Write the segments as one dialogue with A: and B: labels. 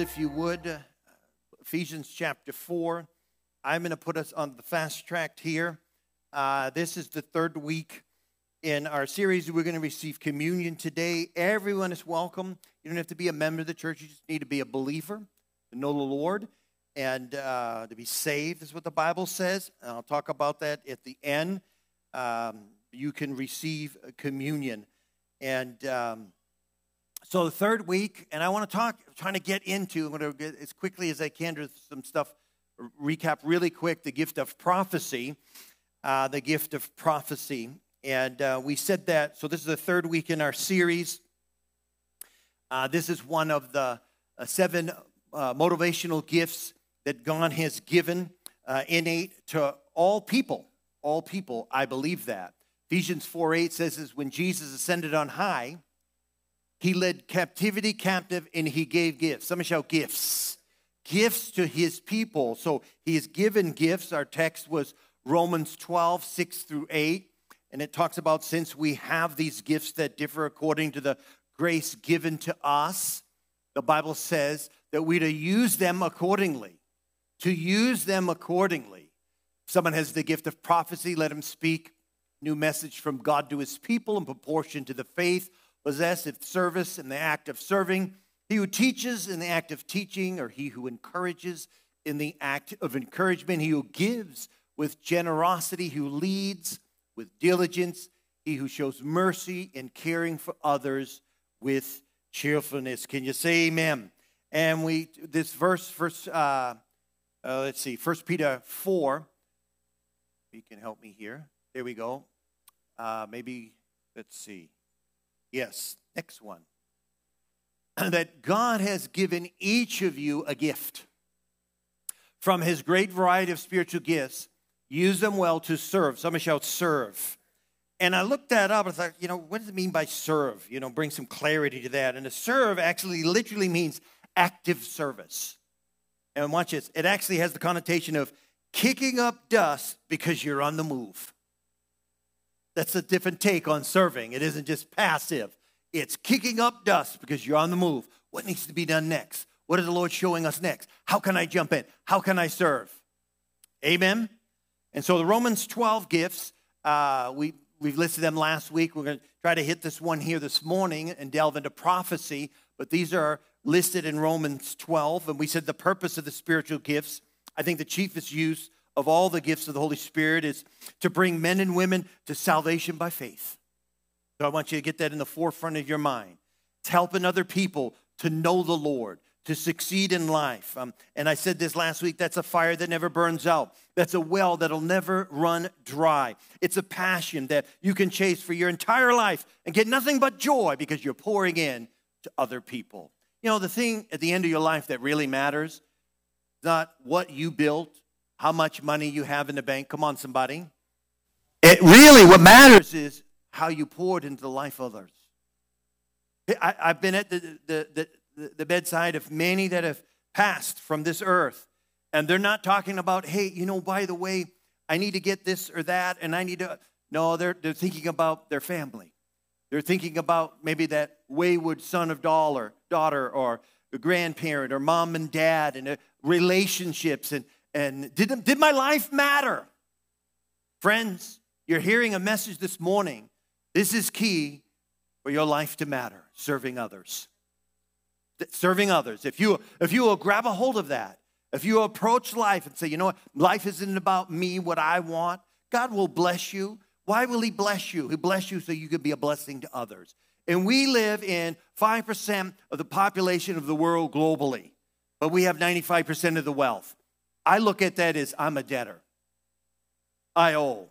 A: if you would, uh, Ephesians chapter 4. I'm going to put us on the fast track here. Uh, this is the third week in our series. We're going to receive communion today. Everyone is welcome. You don't have to be a member of the church, you just need to be a believer, to know the Lord, and uh, to be saved, is what the Bible says. And I'll talk about that at the end. Um, you can receive communion. And. Um, so the third week, and I want to talk, trying to get into, I'm going to get as quickly as I can to some stuff, recap really quick the gift of prophecy, uh, the gift of prophecy. And uh, we said that, so this is the third week in our series. Uh, this is one of the uh, seven uh, motivational gifts that God has given uh, innate to all people. All people, I believe that. Ephesians 4 8 says, is when Jesus ascended on high, he led captivity captive and he gave gifts. Somebody shout gifts. Gifts to his people. So he has given gifts. Our text was Romans 12, 6 through 8. And it talks about since we have these gifts that differ according to the grace given to us, the Bible says that we to use them accordingly. To use them accordingly. Someone has the gift of prophecy, let him speak new message from God to his people in proportion to the faith possessive service in the act of serving, he who teaches in the act of teaching, or he who encourages in the act of encouragement, he who gives with generosity, who leads with diligence, he who shows mercy in caring for others with cheerfulness. Can you say amen? And we this verse, verse uh, uh, let's see, First Peter four. You can help me here. There we go. Uh, maybe let's see. Yes, next one. that God has given each of you a gift. From his great variety of spiritual gifts, use them well to serve. Somebody shout, serve. And I looked that up. and I thought, you know, what does it mean by serve? You know, bring some clarity to that. And to serve actually literally means active service. And watch this, it actually has the connotation of kicking up dust because you're on the move. That's a different take on serving. It isn't just passive, it's kicking up dust because you're on the move. What needs to be done next? What is the Lord showing us next? How can I jump in? How can I serve? Amen. And so the Romans 12 gifts, uh, we, we've listed them last week. We're going to try to hit this one here this morning and delve into prophecy, but these are listed in Romans 12. And we said the purpose of the spiritual gifts, I think the chiefest use of all the gifts of the Holy Spirit is to bring men and women to salvation by faith. So I want you to get that in the forefront of your mind. It's helping other people to know the Lord, to succeed in life. Um, and I said this last week that's a fire that never burns out, that's a well that'll never run dry. It's a passion that you can chase for your entire life and get nothing but joy because you're pouring in to other people. You know, the thing at the end of your life that really matters not what you built, how much money you have in the bank. Come on, somebody. It really, what matters is how you poured into the life of others. I, have been at the, the, the, the bedside of many that have passed from this earth, and they're not talking about, hey, you know, by the way, I need to get this or that, and I need to. No, they're, they're thinking about their family. They're thinking about maybe that wayward son of dollar, daughter or a grandparent or mom and dad and uh, relationships and and did, did my life matter? Friends, you're hearing a message this morning. This is key for your life to matter serving others. Serving others. If you, if you will grab a hold of that, if you approach life and say, you know what, life isn't about me, what I want, God will bless you. Why will He bless you? He bless you so you can be a blessing to others. And we live in 5% of the population of the world globally, but we have 95% of the wealth. I look at that as I'm a debtor. I owe.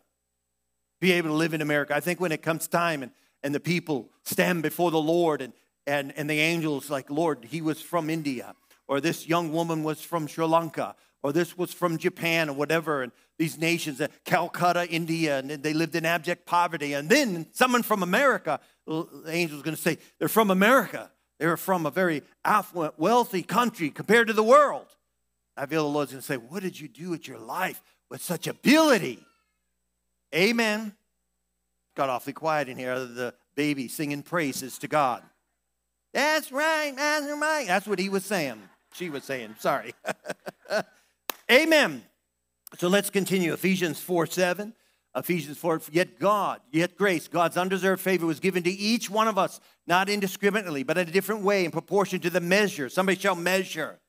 A: Be able to live in America. I think when it comes time and, and the people stand before the Lord and, and, and the angels, like, Lord, he was from India, or this young woman was from Sri Lanka, or this was from Japan, or whatever, and these nations, uh, Calcutta, India, and they lived in abject poverty. And then someone from America, the angel's going to say, they're from America. They're from a very affluent, wealthy country compared to the world. I feel the Lord's going to say, What did you do with your life with such ability? Amen. Got awfully quiet in here, the baby singing praises to God. That's right, Mike. right. That's what he was saying. She was saying, sorry. Amen. So let's continue. Ephesians 4 7. Ephesians 4, yet God, yet grace, God's undeserved favor was given to each one of us, not indiscriminately, but in a different way, in proportion to the measure. Somebody shall measure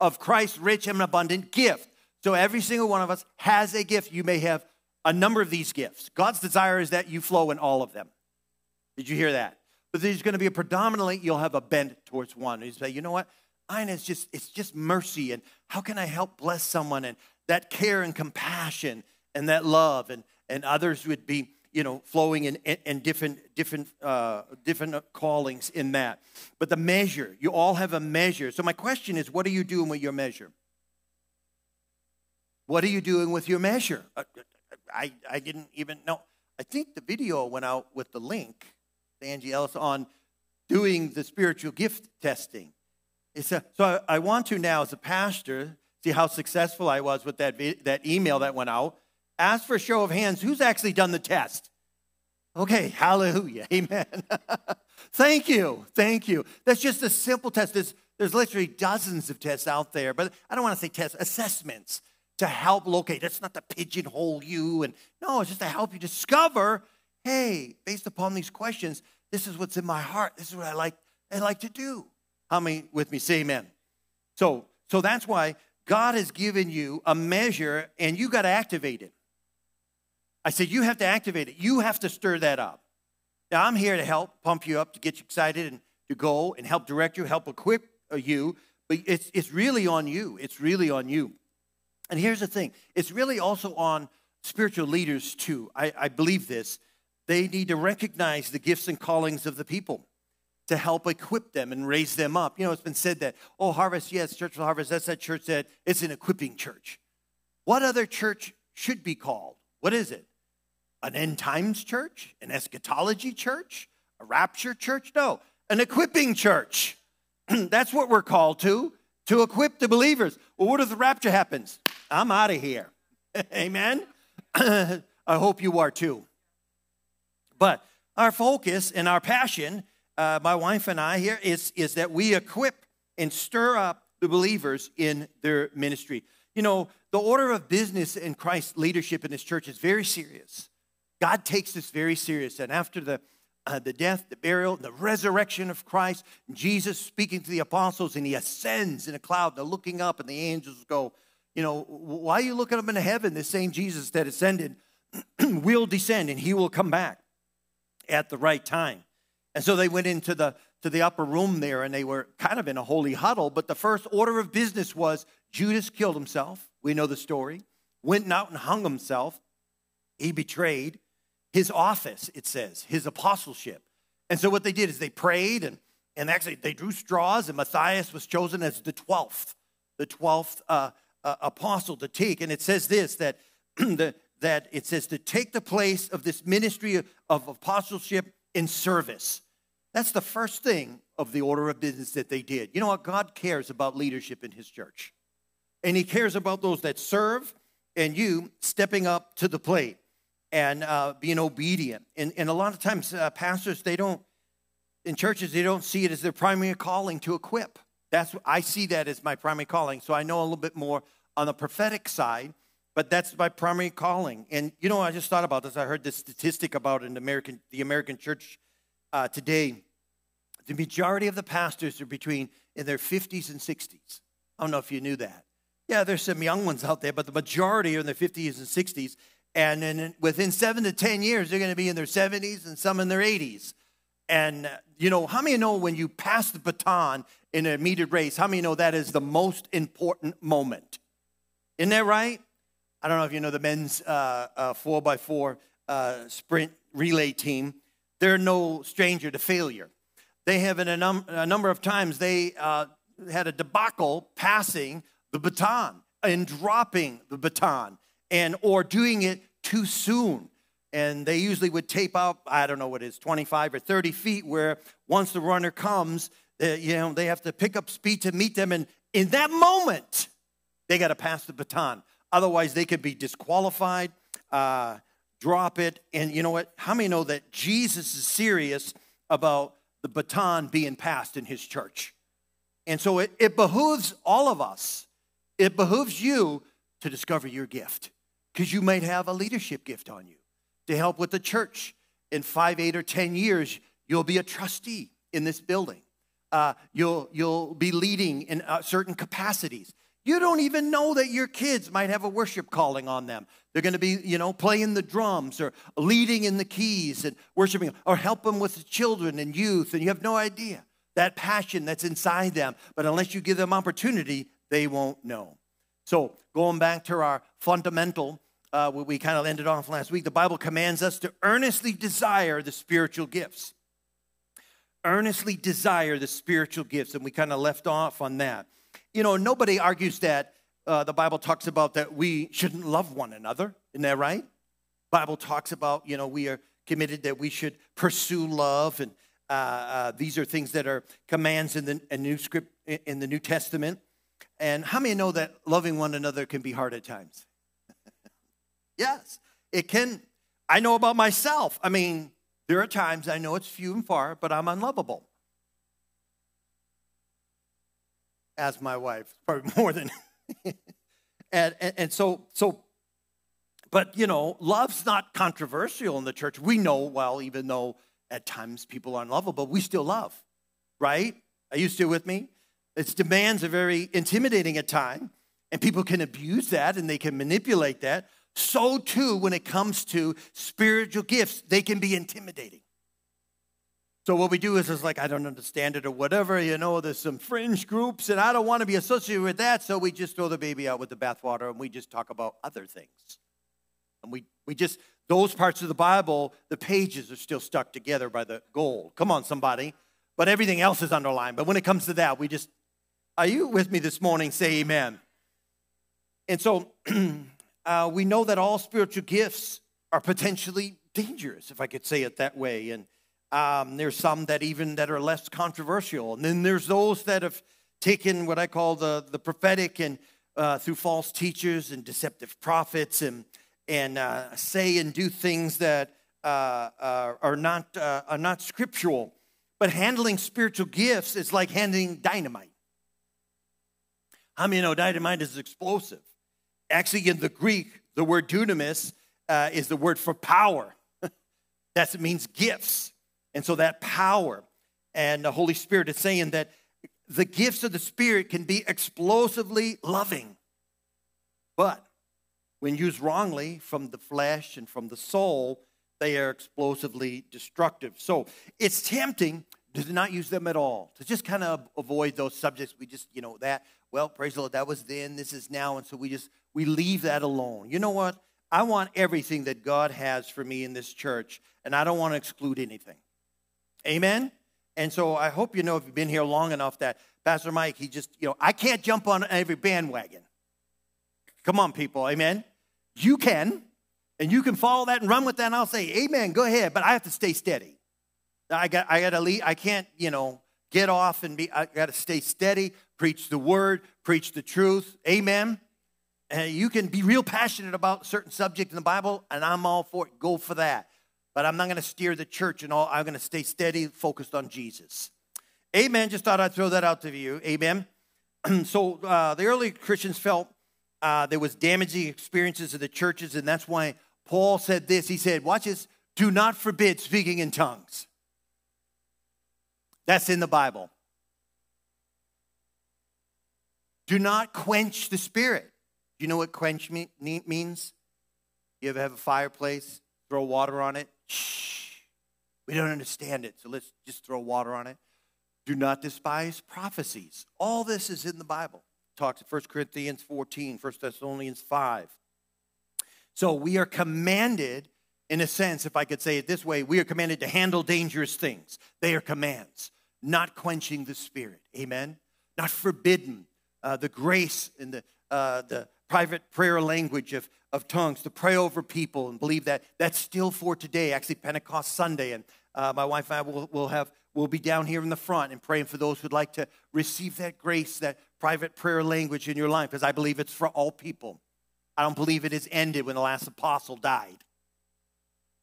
A: of Christ's rich and abundant gift. So every single one of us has a gift. You may have a number of these gifts. God's desire is that you flow in all of them. Did you hear that? But there's going to be a predominantly, you'll have a bent towards one. You say, you know what? Mine is just, it's just mercy. And how can I help bless someone? And that care and compassion and that love. And, and others would be, you know, flowing in, in different, different, uh, different callings in that. But the measure, you all have a measure. So my question is, what are you doing with your measure? What are you doing with your measure? Uh, I, I didn't even know. I think the video went out with the link, Angie Ellis, on doing the spiritual gift testing. It's a, so I, I want to now, as a pastor, see how successful I was with that, that email that went out. Ask for a show of hands who's actually done the test. Okay, hallelujah, amen. thank you, thank you. That's just a simple test. There's, there's literally dozens of tests out there, but I don't want to say tests, assessments to help locate. That's not to pigeonhole you, and no, it's just to help you discover. Hey, based upon these questions, this is what's in my heart. This is what I like. I like to do. How many with me say amen? So, so that's why God has given you a measure, and you got to activate it. I said you have to activate it. You have to stir that up. Now I'm here to help pump you up, to get you excited, and to go and help direct you, help equip uh, you. But it's it's really on you. It's really on you. And here's the thing it's really also on spiritual leaders, too. I, I believe this. They need to recognize the gifts and callings of the people to help equip them and raise them up. You know, it's been said that, oh, Harvest, yes, Church of Harvest, that's that church that it's an equipping church. What other church should be called? What is it? An end times church? An eschatology church? A rapture church? No, an equipping church. that's what we're called to, to equip the believers. Well, what if the rapture happens? I'm out of here. Amen? I hope you are too. But our focus and our passion, uh, my wife and I here, is, is that we equip and stir up the believers in their ministry. You know, the order of business in Christ's leadership in this church is very serious. God takes this very serious. And after the, uh, the death, the burial, the resurrection of Christ, Jesus speaking to the apostles, and he ascends in a cloud. They're looking up, and the angels go, you know, why are you looking up into heaven? The same Jesus that ascended will descend and he will come back at the right time. And so they went into the to the upper room there and they were kind of in a holy huddle. But the first order of business was Judas killed himself. We know the story. Went out and hung himself. He betrayed his office, it says, his apostleship. And so what they did is they prayed and, and actually they drew straws, and Matthias was chosen as the 12th, the 12th uh, uh, apostle to take. And it says this that, the, that it says to take the place of this ministry of, of apostleship in service. That's the first thing of the order of business that they did. You know what? God cares about leadership in his church. And he cares about those that serve and you stepping up to the plate and uh, being obedient. And, and a lot of times, uh, pastors, they don't, in churches, they don't see it as their primary calling to equip. That's I see that as my primary calling. So I know a little bit more on the prophetic side, but that's my primary calling. And you know, I just thought about this. I heard this statistic about in American, the American church uh, today. The majority of the pastors are between in their 50s and 60s. I don't know if you knew that. Yeah, there's some young ones out there, but the majority are in their 50s and 60s. And then within seven to 10 years, they're going to be in their 70s and some in their 80s. And, you know, how many know when you pass the baton in a metered race, how many know that is the most important moment? Isn't that right? I don't know if you know the men's uh, uh, 4x4 uh, sprint relay team. They're no stranger to failure. They have, in a, num- a number of times, they uh, had a debacle passing the baton and dropping the baton and or doing it too soon and they usually would tape out i don't know what it is 25 or 30 feet where once the runner comes uh, you know they have to pick up speed to meet them and in that moment they got to pass the baton. Otherwise, they could be disqualified, uh, drop it. And you know what? How many know that Jesus is serious about the baton being passed in his church? And so it, it behooves all of us, it behooves you to discover your gift because you might have a leadership gift on you to help with the church. In five, eight, or 10 years, you'll be a trustee in this building. Uh, you'll, you'll be leading in uh, certain capacities. You don't even know that your kids might have a worship calling on them. They're going to be, you know, playing the drums or leading in the keys and worshiping or help them with the children and youth, and you have no idea that passion that's inside them. But unless you give them opportunity, they won't know. So, going back to our fundamental, uh, we kind of ended off last week, the Bible commands us to earnestly desire the spiritual gifts. Earnestly desire the spiritual gifts, and we kind of left off on that you know, nobody argues that uh, the Bible talks about that we shouldn't love one another. Isn't that right? Bible talks about, you know, we are committed that we should pursue love, and uh, uh, these are things that are commands in the new script in the New Testament. And how many know that loving one another can be hard at times? Yes, it can. I know about myself. I mean, there are times I know it's few and far, but I'm unlovable. as my wife, probably more than. and, and, and so, so, but you know, love's not controversial in the church. We know, well, even though at times people are unlovable, we still love, right? Are you still with me? Its demands are very intimidating at times, and people can abuse that and they can manipulate that. So, too, when it comes to spiritual gifts, they can be intimidating. So what we do is it's like, I don't understand it or whatever, you know, there's some fringe groups and I don't want to be associated with that. So we just throw the baby out with the bathwater and we just talk about other things. And we, we just, those parts of the Bible, the pages are still stuck together by the gold. Come on, somebody. But everything else is underlined. But when it comes to that, we just, are you with me this morning? Say amen. And so uh, we know that all spiritual gifts are potentially dangerous, if I could say it that way. And um, there's some that even that are less controversial, and then there's those that have taken what I call the the prophetic and uh, through false teachers and deceptive prophets and and uh, say and do things that uh, uh are not uh, are not scriptural. But handling spiritual gifts is like handling dynamite. How many know dynamite is explosive? Actually, in the Greek, the word dunamis uh, is the word for power. that means gifts. And so that power and the Holy Spirit is saying that the gifts of the Spirit can be explosively loving. But when used wrongly from the flesh and from the soul, they are explosively destructive. So it's tempting to not use them at all, to just kind of avoid those subjects. We just, you know, that, well, praise the Lord, that was then, this is now. And so we just, we leave that alone. You know what? I want everything that God has for me in this church, and I don't want to exclude anything. Amen? And so I hope you know if you've been here long enough that Pastor Mike, he just, you know, I can't jump on every bandwagon. Come on, people, amen? You can, and you can follow that and run with that, and I'll say, Amen, go ahead, but I have to stay steady. I got I gotta lead, I can't, you know, get off and be, I gotta stay steady, preach the word, preach the truth. Amen. And you can be real passionate about certain subject in the Bible, and I'm all for it. Go for that but I'm not going to steer the church and all. I'm going to stay steady, focused on Jesus. Amen. Just thought I'd throw that out to you. Amen. so uh, the early Christians felt uh, there was damaging experiences in the churches, and that's why Paul said this. He said, "Watch this. Do not forbid speaking in tongues." That's in the Bible. Do not quench the spirit. Do you know what quench means? You ever have a fireplace, throw water on it, Shh. We don't understand it, so let's just throw water on it. Do not despise prophecies. All this is in the Bible. Talks 1 Corinthians 14, 1 Thessalonians 5. So we are commanded, in a sense, if I could say it this way, we are commanded to handle dangerous things. They are commands, not quenching the spirit. Amen? Not forbidden. Uh, the grace and the, uh, the private prayer language of, of tongues to pray over people and believe that that's still for today, actually Pentecost Sunday. And uh, my wife and I will, will have will be down here in the front and praying for those who'd like to receive that grace, that private prayer language in your life, because I believe it's for all people. I don't believe it has ended when the last apostle died.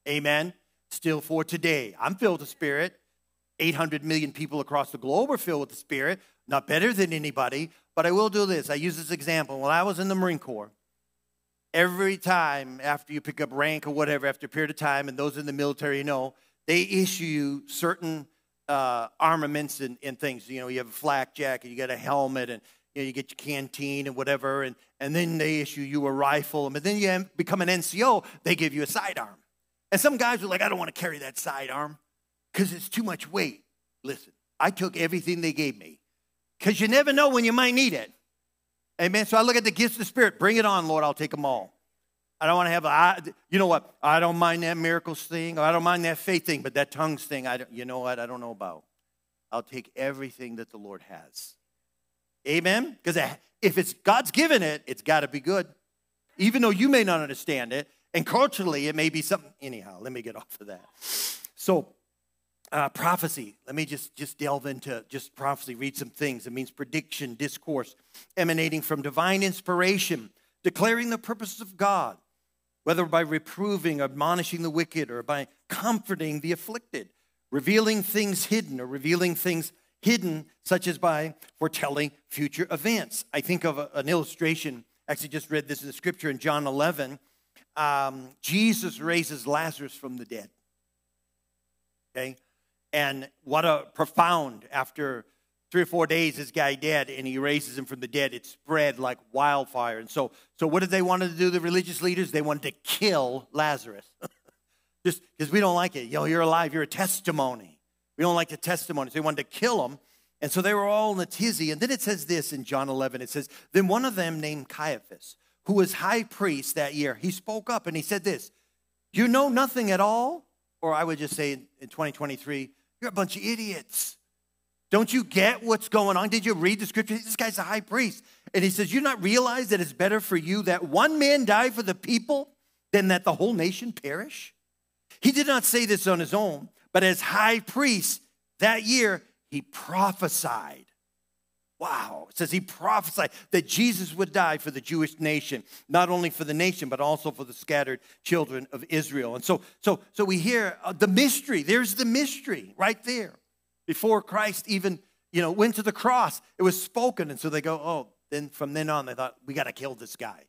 A: Amen. Still for today. I'm filled with the Spirit. 800 million people across the globe are filled with the Spirit. Not better than anybody, but I will do this. I use this example. When I was in the Marine Corps, every time after you pick up rank or whatever, after a period of time, and those in the military know, they issue you certain uh, armaments and, and, things. You know, you have a flak jacket, you got a helmet, and you, know, you get your canteen and whatever, and, and then they issue you a rifle. And then you become an NCO, they give you a sidearm. And some guys are like, I don't want to carry that sidearm because it's too much weight. Listen, I took everything they gave me because you never know when you might need it. Amen. So I look at the gifts of the Spirit. Bring it on, Lord. I'll take them all. I don't want to have a, you know what? I don't mind that miracles thing, I don't mind that faith thing, but that tongues thing, I don't, you know what? I don't know about. I'll take everything that the Lord has. Amen? Because if it's God's given it, it's got to be good. Even though you may not understand it, and culturally it may be something. Anyhow, let me get off of that. So, uh, prophecy. Let me just just delve into just prophecy. Read some things. It means prediction, discourse, emanating from divine inspiration, declaring the purposes of God whether by reproving, admonishing the wicked, or by comforting the afflicted, revealing things hidden, or revealing things hidden, such as by foretelling future events. I think of an illustration, actually, just read this in the scripture in John 11. Um, Jesus raises Lazarus from the dead. Okay? And what a profound, after three or four days, this guy dead, and he raises him from the dead. It spread like wildfire. And so, so what did they want to do, the religious leaders? They wanted to kill Lazarus. Just because we don't like it. Yo, you're alive, you're a testimony. We don't like the testimonies. They wanted to kill him. And so they were all in a tizzy. And then it says this in John 11 it says, Then one of them named Caiaphas, who was high priest that year, he spoke up and he said this, You know nothing at all? Or I would just say in 2023, You're a bunch of idiots. Don't you get what's going on? Did you read the scripture? This guy's a high priest. And he says, You not realize that it's better for you that one man die for the people than that the whole nation perish? He did not say this on his own, but as high priest that year, he prophesied. Wow. It says he prophesied that Jesus would die for the Jewish nation, not only for the nation, but also for the scattered children of Israel. And so, so, so we hear uh, the mystery. There's the mystery right there before Christ even, you know, went to the cross. It was spoken. And so they go, oh, then from then on, they thought, we got to kill this guy.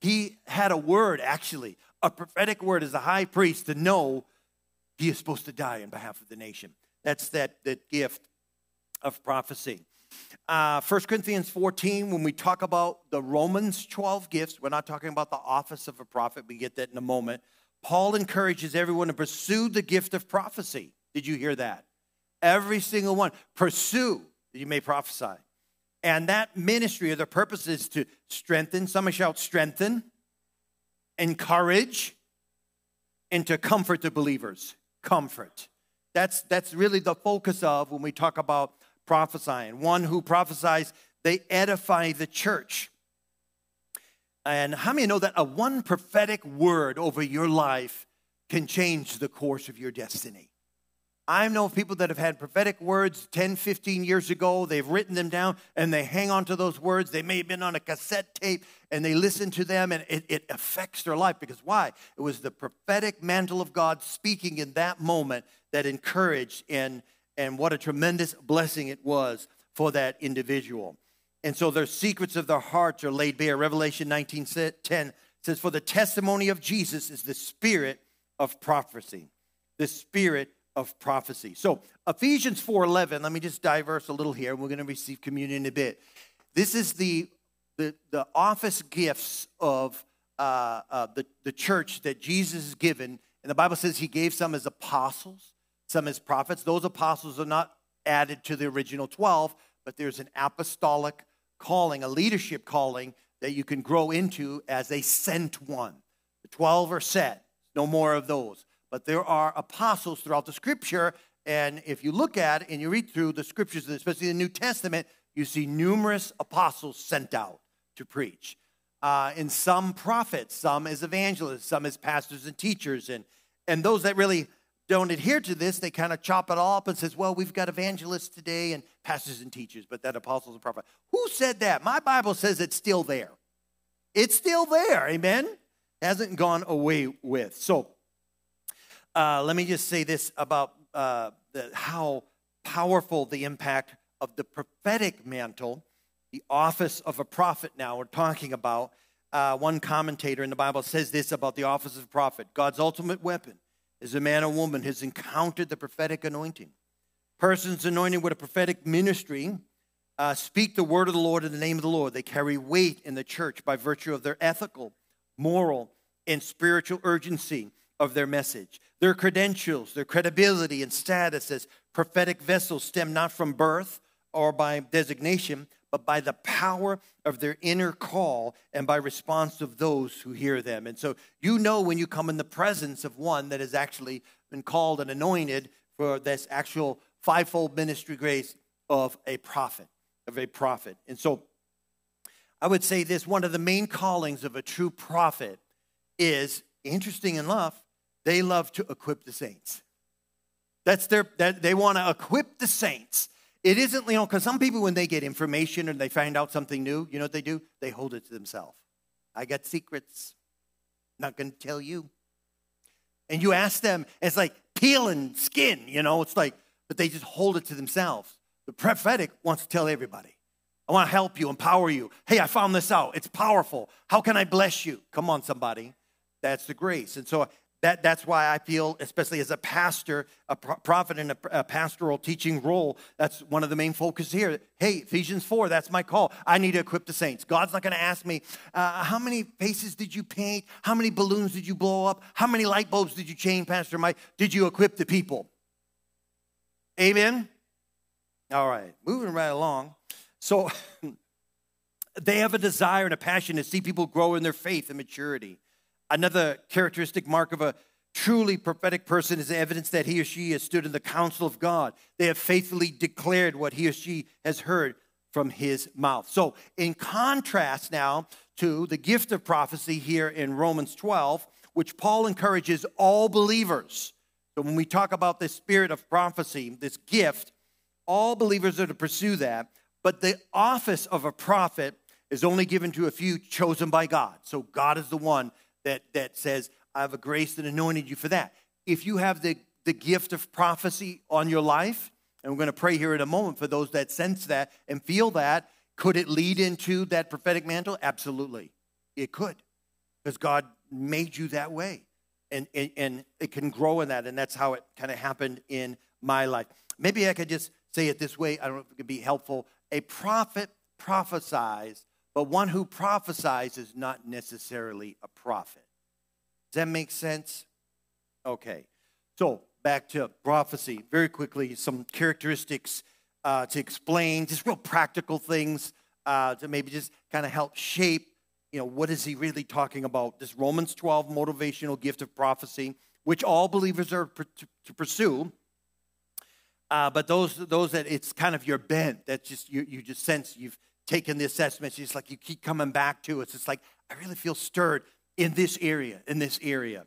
A: He had a word, actually, a prophetic word as a high priest to know he is supposed to die on behalf of the nation. That's that, that gift of prophecy. Uh, 1 Corinthians 14, when we talk about the Romans 12 gifts, we're not talking about the office of a prophet. We get that in a moment. Paul encourages everyone to pursue the gift of prophecy. Did you hear that? Every single one. Pursue that you may prophesy. And that ministry or the purpose is to strengthen, somebody shout, strengthen, encourage, and to comfort the believers. Comfort. That's, that's really the focus of when we talk about prophesying. One who prophesies, they edify the church. And how many know that a one prophetic word over your life can change the course of your destiny? I know people that have had prophetic words 10, 15 years ago. They've written them down and they hang on to those words. They may have been on a cassette tape and they listen to them and it, it affects their life because why? It was the prophetic mantle of God speaking in that moment that encouraged and, and what a tremendous blessing it was for that individual. And so their secrets of their hearts are laid bare. Revelation 19 10 says, For the testimony of Jesus is the spirit of prophecy. The spirit of prophecy. So Ephesians 4:11, let me just diverse a little here. We're going to receive communion in a bit. This is the the, the office gifts of uh, uh, the, the church that Jesus has given. And the Bible says he gave some as apostles, some as prophets. Those apostles are not added to the original 12, but there's an apostolic calling, a leadership calling that you can grow into as a sent one. The 12 are set, no more of those but there are apostles throughout the scripture. And if you look at and you read through the scriptures, especially the New Testament, you see numerous apostles sent out to preach. Uh, and some prophets, some as evangelists, some as pastors and teachers. And, and those that really don't adhere to this, they kind of chop it all up and says, well, we've got evangelists today and pastors and teachers, but that apostles and prophets. Who said that? My Bible says it's still there. It's still there, amen? Hasn't gone away with. So uh, let me just say this about uh, the, how powerful the impact of the prophetic mantle, the office of a prophet now we're talking about. Uh, one commentator in the Bible says this about the office of prophet God's ultimate weapon is a man or woman has encountered the prophetic anointing. Persons anointed with a prophetic ministry uh, speak the word of the Lord in the name of the Lord. They carry weight in the church by virtue of their ethical, moral, and spiritual urgency of their message. Their credentials, their credibility, and status as prophetic vessels stem not from birth or by designation, but by the power of their inner call and by response of those who hear them. And so you know when you come in the presence of one that has actually been called and anointed for this actual fivefold ministry grace of a prophet, of a prophet. And so I would say this one of the main callings of a true prophet is interesting enough, they love to equip the saints. That's their that they want to equip the saints it isn't, you know, because some people, when they get information and they find out something new, you know what they do? They hold it to themselves. I got secrets. Not going to tell you. And you ask them, it's like peeling skin, you know, it's like, but they just hold it to themselves. The prophetic wants to tell everybody. I want to help you, empower you. Hey, I found this out. It's powerful. How can I bless you? Come on, somebody. That's the grace. And so that, that's why I feel, especially as a pastor, a prophet in a, a, pastoral teaching role, that's one of the main focus here. Hey, Ephesians 4, that's my call. I need to equip the saints. God's not going to ask me, uh, how many faces did you paint? How many balloons did you blow up? How many light bulbs did you change, Pastor Mike? Did you equip the people? Amen? All right, moving right along. So they have a desire and a passion to see people grow in their faith and maturity. Another characteristic mark of a truly prophetic person is evidence that he or she has stood in the counsel of God. They have faithfully declared what he or she has heard from his mouth. So, in contrast now to the gift of prophecy here in Romans 12, which Paul encourages all believers. So, when we talk about this spirit of prophecy, this gift, all believers are to pursue that. But the office of a prophet is only given to a few chosen by God. So, God is the one that, that says, I have a grace that anointed you for that. If you have the, the gift of prophecy on your life, and we're going to pray here in a moment for those that sense that and feel that, could it lead into that prophetic mantle? Absolutely. It could, because God made you that way. And, and, and it can grow in that. And that's how it kind of happened in my life. Maybe I could just say it this way. I don't know if it could be helpful. A prophet prophesies but one who prophesies is not necessarily a prophet. Does that make sense? Okay. So back to prophecy. Very quickly, some characteristics uh, to explain, just real practical things uh, to maybe just kind of help shape, you know, what is he really talking about? This Romans 12 motivational gift of prophecy, which all believers are to, to pursue. Uh, but those those that it's kind of your bent that just you, you just sense you've taken the assessments. It's like you keep coming back to it. It's like, I really feel stirred in this area, in this area.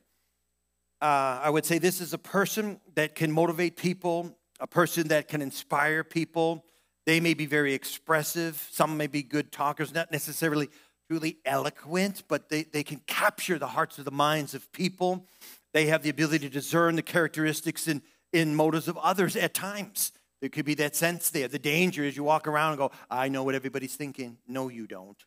A: Uh, I would say this is a person that can motivate people, a person that can inspire people. They may be very expressive. Some may be good talkers, not necessarily truly eloquent, but they, they can capture the hearts of the minds of people. They have the ability to discern the characteristics and in motives of others at times. There could be that sense there. The danger is you walk around and go, I know what everybody's thinking. No, you don't.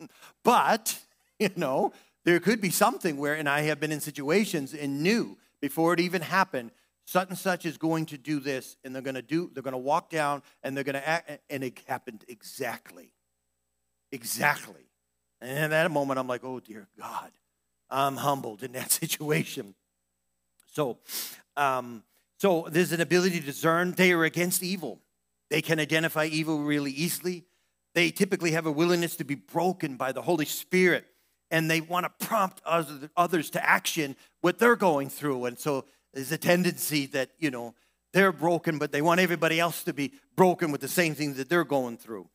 A: but, you know, there could be something where, and I have been in situations and knew before it even happened, such and such is going to do this, and they're going to do, they're going to walk down, and they're going to act, and it happened exactly. Exactly. And in that moment, I'm like, oh, dear God, I'm humbled in that situation. So, um, so there's an ability to discern. They are against evil. They can identify evil really easily. They typically have a willingness to be broken by the Holy Spirit, and they want to prompt others to action what they're going through. And so there's a tendency that, you know, they're broken, but they want everybody else to be broken with the same thing that they're going through.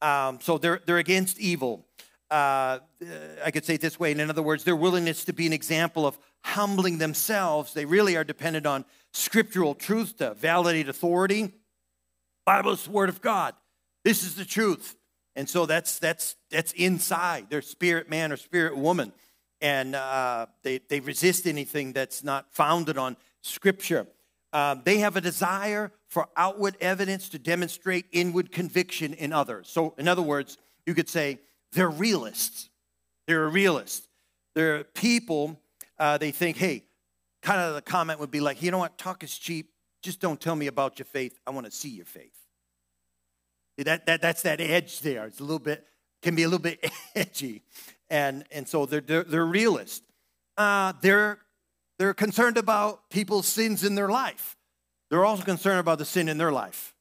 A: Um, so they're, they're against evil. Uh, I could say it this way. In other words, their willingness to be an example of humbling themselves, they really are dependent on scriptural truth to validate authority. Bible is the word of God. This is the truth. And so that's that's that's inside their spirit man or spirit woman. And uh, they, they resist anything that's not founded on scripture. Uh, they have a desire for outward evidence to demonstrate inward conviction in others. So, in other words, you could say they're realists. They're a realist. They're people, uh, they think, hey, kind of the comment would be like, you know what, talk is cheap. Just don't tell me about your faith. I want to see your faith. That, that, that's that edge there. It's a little bit, can be a little bit edgy. And, and so they're, they're, they're realist. Uh, they're, they're concerned about people's sins in their life. They're also concerned about the sin in their life.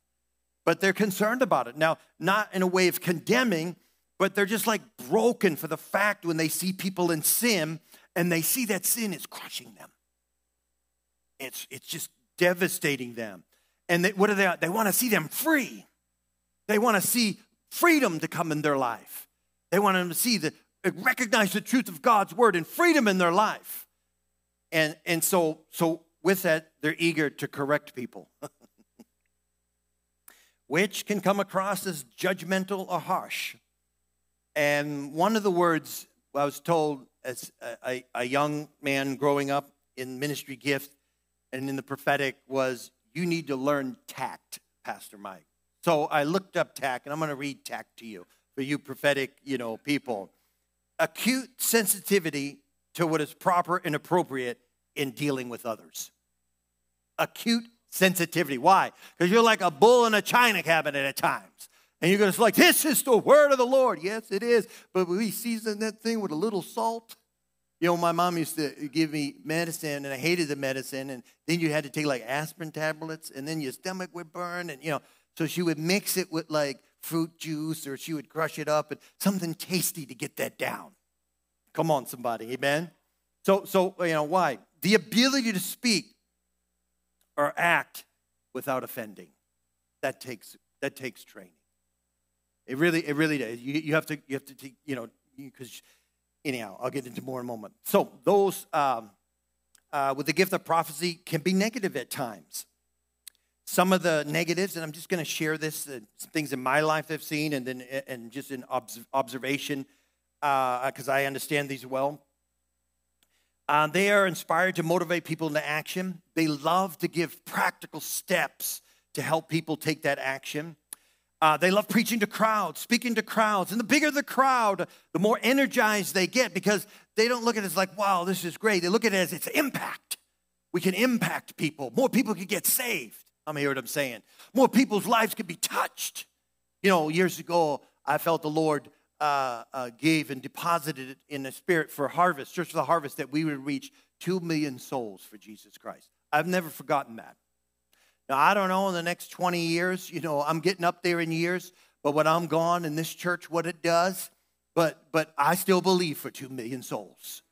A: But they're concerned about it. Now, not in a way of condemning, but they're just like broken for the fact when they see people in sin and they see that sin is crushing them. It's, it's just devastating them. And they, what do they? They want to see them free. They want to see freedom to come in their life. They want them to see the recognize the truth of God's word and freedom in their life. And and so so with that, they're eager to correct people. Which can come across as judgmental or harsh. And one of the words I was told as a, a, a young man growing up in ministry gift and in the prophetic was you need to learn tact, Pastor Mike. So I looked up tact, and I'm going to read tact to you for you prophetic, you know, people. Acute sensitivity to what is proper and appropriate in dealing with others. Acute sensitivity. Why? Because you're like a bull in a china cabinet at times. And you're going to say, like, this is the word of the Lord. Yes, it is. But we season that thing with a little salt. You know, my mom used to give me medicine, and I hated the medicine. And then you had to take like aspirin tablets, and then your stomach would burn. And, you know, so she would mix it with like fruit juice, or she would crush it up and something tasty to get that down. Come on, somebody. Amen. So, so you know, why? The ability to speak or act without offending. That takes that takes training. It really, it really does. You, you have to, you have to, you know, because anyhow, I'll get into more in a moment. So those um, uh, with the gift of prophecy can be negative at times. Some of the negatives, and I'm just going to share this, uh, some things in my life I've seen, and then and just in observation, because uh, I understand these well. Uh, they are inspired to motivate people into action. They love to give practical steps to help people take that action. Uh, they love preaching to crowds, speaking to crowds. And the bigger the crowd, the more energized they get because they don't look at it as like, wow, this is great. They look at it as its impact. We can impact people. More people can get saved. I'm hear what I'm saying. More people's lives could be touched. You know, years ago, I felt the Lord uh, uh, gave and deposited it in the Spirit for harvest, Church for the Harvest, that we would reach two million souls for Jesus Christ. I've never forgotten that. Now, I don't know in the next 20 years, you know, I'm getting up there in years, but when I'm gone in this church, what it does, but but I still believe for two million souls.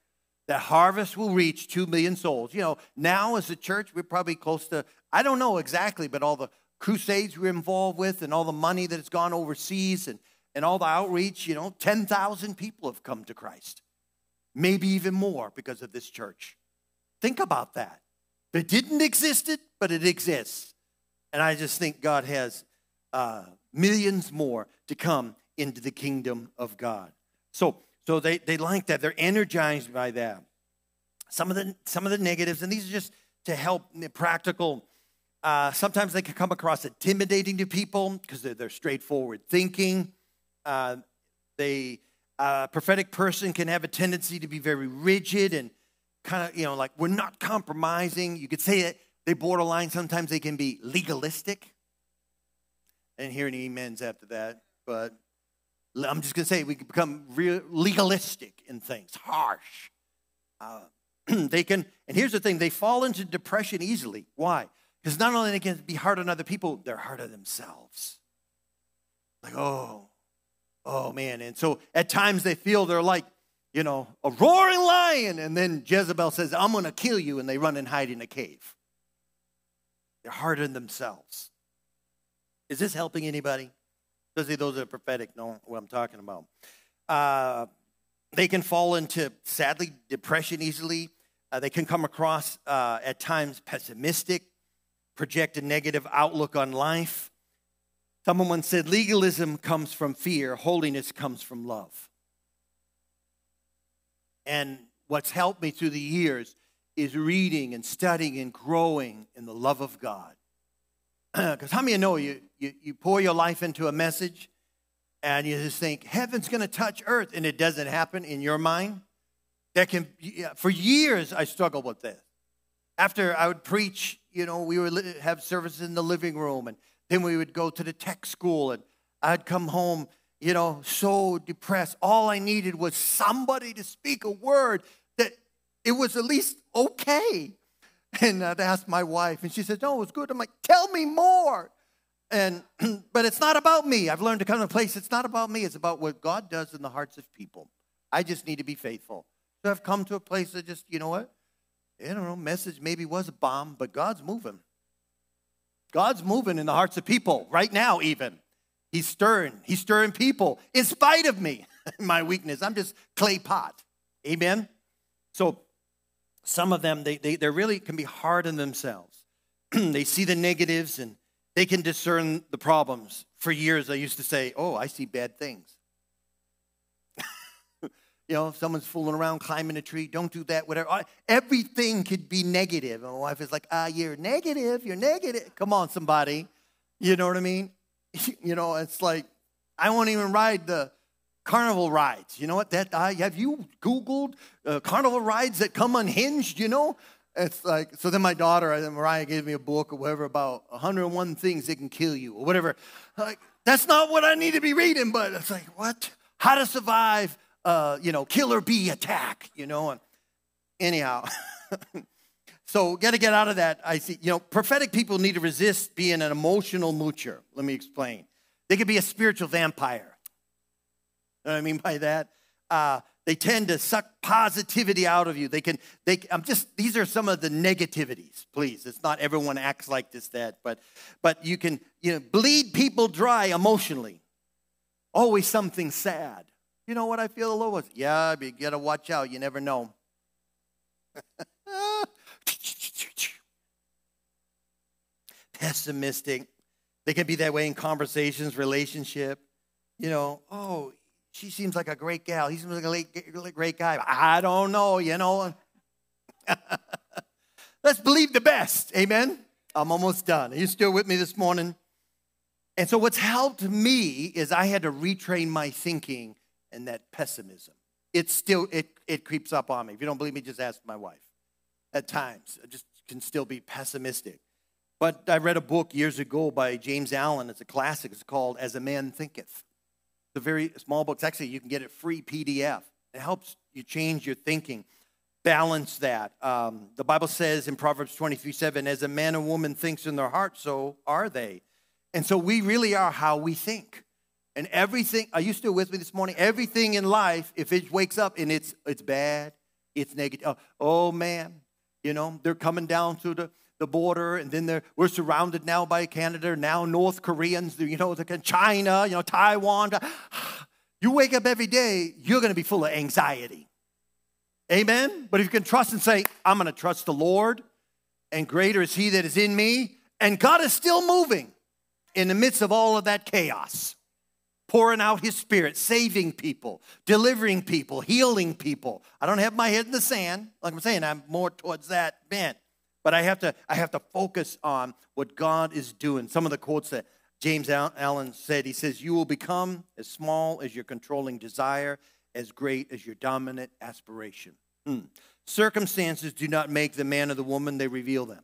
A: That harvest will reach two million souls. You know, now as a church, we're probably close to, I don't know exactly, but all the crusades we're involved with and all the money that has gone overseas and and all the outreach, you know, 10,000 people have come to Christ. Maybe even more because of this church. Think about that. It didn't exist, it, but it exists. And I just think God has uh, millions more to come into the kingdom of God. So, so they, they like that. They're energized by that. Some of the some of the negatives, and these are just to help practical. Uh, sometimes they can come across intimidating to people because they're, they're straightforward thinking. Uh, they, a prophetic person can have a tendency to be very rigid and kind of, you know, like we're not compromising. You could say it. they borderline, sometimes they can be legalistic. And hearing amens after that, but I'm just going to say we can become real legalistic in things, harsh. Uh, they can, and here's the thing they fall into depression easily. Why? Because not only they can be hard on other people, they're hard on themselves. Like, oh, Oh man. And so at times they feel they're like, you know, a roaring lion. And then Jezebel says, I'm going to kill you. And they run and hide in a cave. They're hardened themselves. Is this helping anybody? Especially those that are prophetic know what I'm talking about. Uh, they can fall into, sadly, depression easily. Uh, they can come across uh, at times pessimistic, project a negative outlook on life. Someone once said legalism comes from fear, holiness comes from love. And what's helped me through the years is reading and studying and growing in the love of God. Because how many of you know you, you, you pour your life into a message and you just think heaven's going to touch earth and it doesn't happen in your mind? That can, for years, I struggled with this. After I would preach, you know, we would have services in the living room and then we would go to the tech school and I'd come home, you know, so depressed. All I needed was somebody to speak a word that it was at least okay. And uh, I'd ask my wife, and she said, No, it was good. I'm like, Tell me more. And, but it's not about me. I've learned to come to a place, it's not about me. It's about what God does in the hearts of people. I just need to be faithful. So I've come to a place that just, you know what? I don't know, message maybe was a bomb, but God's moving. God's moving in the hearts of people right now, even. He's stirring. He's stirring people in spite of me, my weakness. I'm just clay pot. Amen? So some of them, they, they, they really can be hard on themselves. they see the negatives and they can discern the problems. For years, I used to say, Oh, I see bad things. you know, if someone's fooling around climbing a tree, don't do that, whatever. Everything could be negative. And my wife is like, Ah, you're negative, you're negative. Come on, somebody. You know what I mean? you know, it's like I won't even ride the carnival rides. You know what? That I have you Googled uh, carnival rides that come unhinged? You know, it's like so. Then my daughter, uh, Mariah, gave me a book or whatever about 101 things that can kill you or whatever. Like that's not what I need to be reading, but it's like what? How to survive? Uh, you know, killer bee attack. You know, and anyhow. So, got to get out of that. I see, you know, prophetic people need to resist being an emotional moocher. Let me explain. They could be a spiritual vampire. You know what I mean by that? Uh, they tend to suck positivity out of you. They can, they, I'm just, these are some of the negativities, please. It's not everyone acts like this, that, but, but you can, you know, bleed people dry emotionally. Always something sad. You know what I feel the Lord was? Yeah, but you got to watch out. You never know. pessimistic. They can be that way in conversations, relationship. You know, oh, she seems like a great gal. He seems like a great guy. I don't know, you know. Let's believe the best. Amen. I'm almost done. Are you still with me this morning? And so, what's helped me is I had to retrain my thinking and that pessimism. It still it it creeps up on me. If you don't believe me, just ask my wife. At times, I just can still be pessimistic. But I read a book years ago by James Allen. It's a classic. It's called As a Man Thinketh. It's a very small book. It's actually, you can get it free PDF. It helps you change your thinking, balance that. Um, the Bible says in Proverbs 23 7, as a man and woman thinks in their heart, so are they. And so we really are how we think. And everything, are you still with me this morning? Everything in life, if it wakes up and it's it's bad, it's negative. Oh, oh man, you know, they're coming down to the the border, and then we're surrounded now by Canada, now North Koreans, you know, China, you know, Taiwan. You wake up every day, you're going to be full of anxiety. Amen? But if you can trust and say, I'm going to trust the Lord, and greater is He that is in me, and God is still moving in the midst of all of that chaos, pouring out His Spirit, saving people, delivering people, healing people. I don't have my head in the sand. Like I'm saying, I'm more towards that bent. But I have to, I have to focus on what God is doing. Some of the quotes that James Allen said, he says, You will become as small as your controlling desire, as great as your dominant aspiration. Hmm. Circumstances do not make the man or the woman, they reveal them.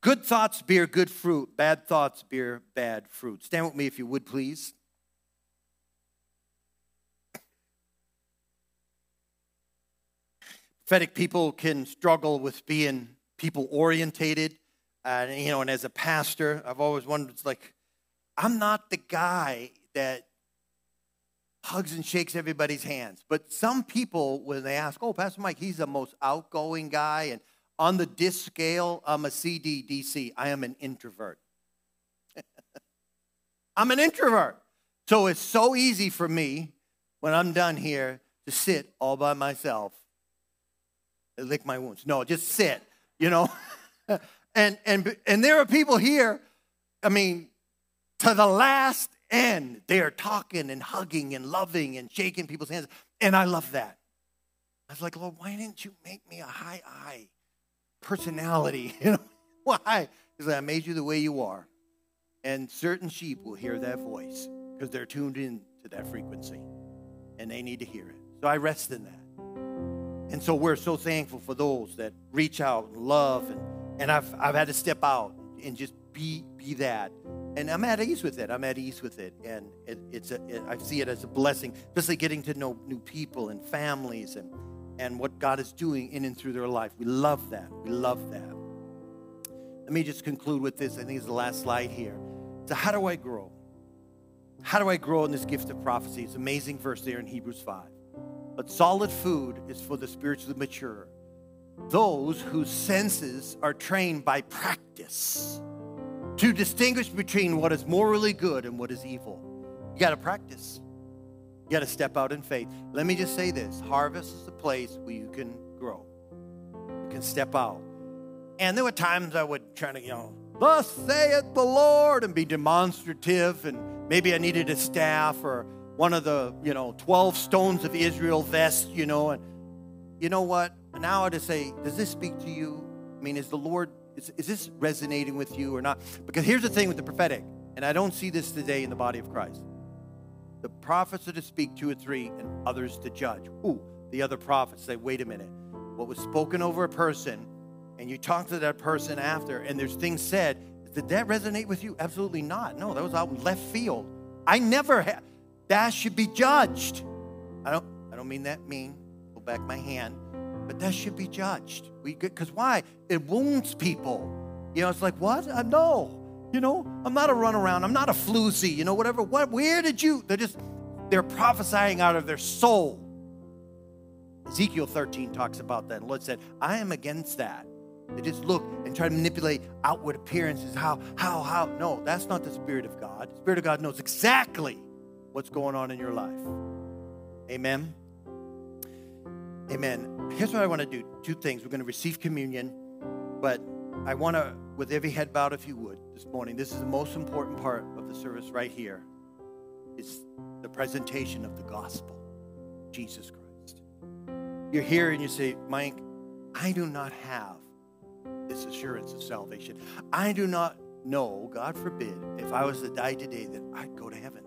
A: Good thoughts bear good fruit, bad thoughts bear bad fruit. Stand with me if you would, please. Prophetic people can struggle with being people orientated. Uh, you know, and as a pastor, I've always wondered, it's like, I'm not the guy that hugs and shakes everybody's hands. But some people, when they ask, oh, Pastor Mike, he's the most outgoing guy. And on the DISC scale, I'm a CDDC. I am an introvert. I'm an introvert. So it's so easy for me when I'm done here to sit all by myself and lick my wounds. No, just sit you know? and, and, and there are people here, I mean, to the last end, they are talking and hugging and loving and shaking people's hands. And I love that. I was like, Lord, why didn't you make me a high I? personality. You know why? Because I made you the way you are, and certain sheep will hear that voice because they're tuned in to that frequency, and they need to hear it. So I rest in that. And so we're so thankful for those that reach out and love, and and I've I've had to step out and just be be that and I'm at ease with it. I'm at ease with it, and it, it's a, it, I see it as a blessing, especially getting to know new people and families and and what God is doing in and through their life. We love that. We love that. Let me just conclude with this. I think it's the last slide here. So, how do I grow? How do I grow in this gift of prophecy? It's an amazing verse there in Hebrews 5. But solid food is for the spiritually mature, those whose senses are trained by practice to distinguish between what is morally good and what is evil. You got to practice. You got to step out in faith. Let me just say this Harvest is a place where you can grow, you can step out. And there were times I would try to, you know, thus saith the Lord, and be demonstrative, and maybe I needed a staff or one of the, you know, 12 stones of Israel vest, you know, and you know what? Now I just say, does this speak to you? I mean, is the Lord is, is this resonating with you or not? Because here's the thing with the prophetic, and I don't see this today in the body of Christ. The prophets are to speak two or three, and others to judge. Ooh, the other prophets say, wait a minute. What was spoken over a person, and you talk to that person after, and there's things said, did that resonate with you? Absolutely not. No, that was out left field. I never had. That should be judged. I don't. I don't mean that mean. Pull back my hand but that should be judged. We because why? It wounds people. You know, it's like what? Uh, no. You know, I'm not a runaround. I'm not a floozy. You know, whatever. What? Where did you? They're just they're prophesying out of their soul. Ezekiel 13 talks about that. The Lord said, I am against that. They just look and try to manipulate outward appearances. How, how, how? No, that's not the Spirit of God. The Spirit of God knows exactly what's going on in your life. Amen. Amen. Here's what I want to do two things. We're going to receive communion, but I want to, with every head bowed, if you would, this morning, this is the most important part of the service right here. It's the presentation of the gospel, Jesus Christ. You're here and you say, Mike, I do not have this assurance of salvation. I do not know, God forbid, if I was to die today, that I'd go to heaven.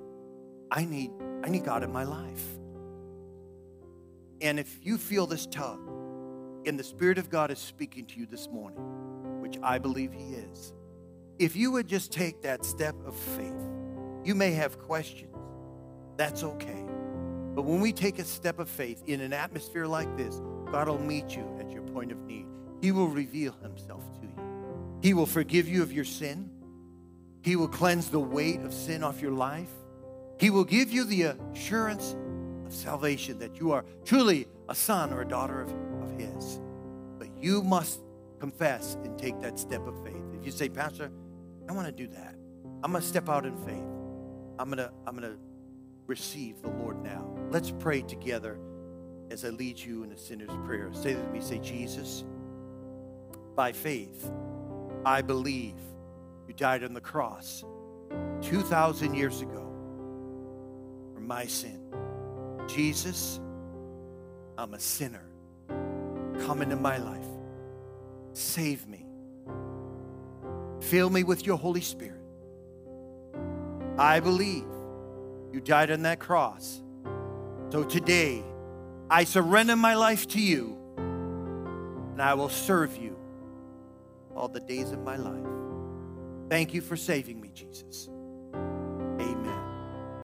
A: I need, I need God in my life. And if you feel this tug, and the Spirit of God is speaking to you this morning, which I believe He is, if you would just take that step of faith, you may have questions. That's okay. But when we take a step of faith in an atmosphere like this, God will meet you at your point of need. He will reveal Himself to you. He will forgive you of your sin. He will cleanse the weight of sin off your life. He will give you the assurance of salvation, that you are truly a son or a daughter of, of His. But you must confess and take that step of faith. If you say, Pastor, I want to do that, I'm going to step out in faith. I'm going to, I'm going to receive the Lord now. Let's pray together as I lead you in a sinner's prayer. Say with me, say, Jesus, by faith, I believe you died on the cross 2,000 years ago for my sin. Jesus, I'm a sinner. Come into my life. Save me. Fill me with your Holy Spirit. I believe you died on that cross. So today, I surrender my life to you and I will serve you all the days of my life. Thank you for saving me, Jesus.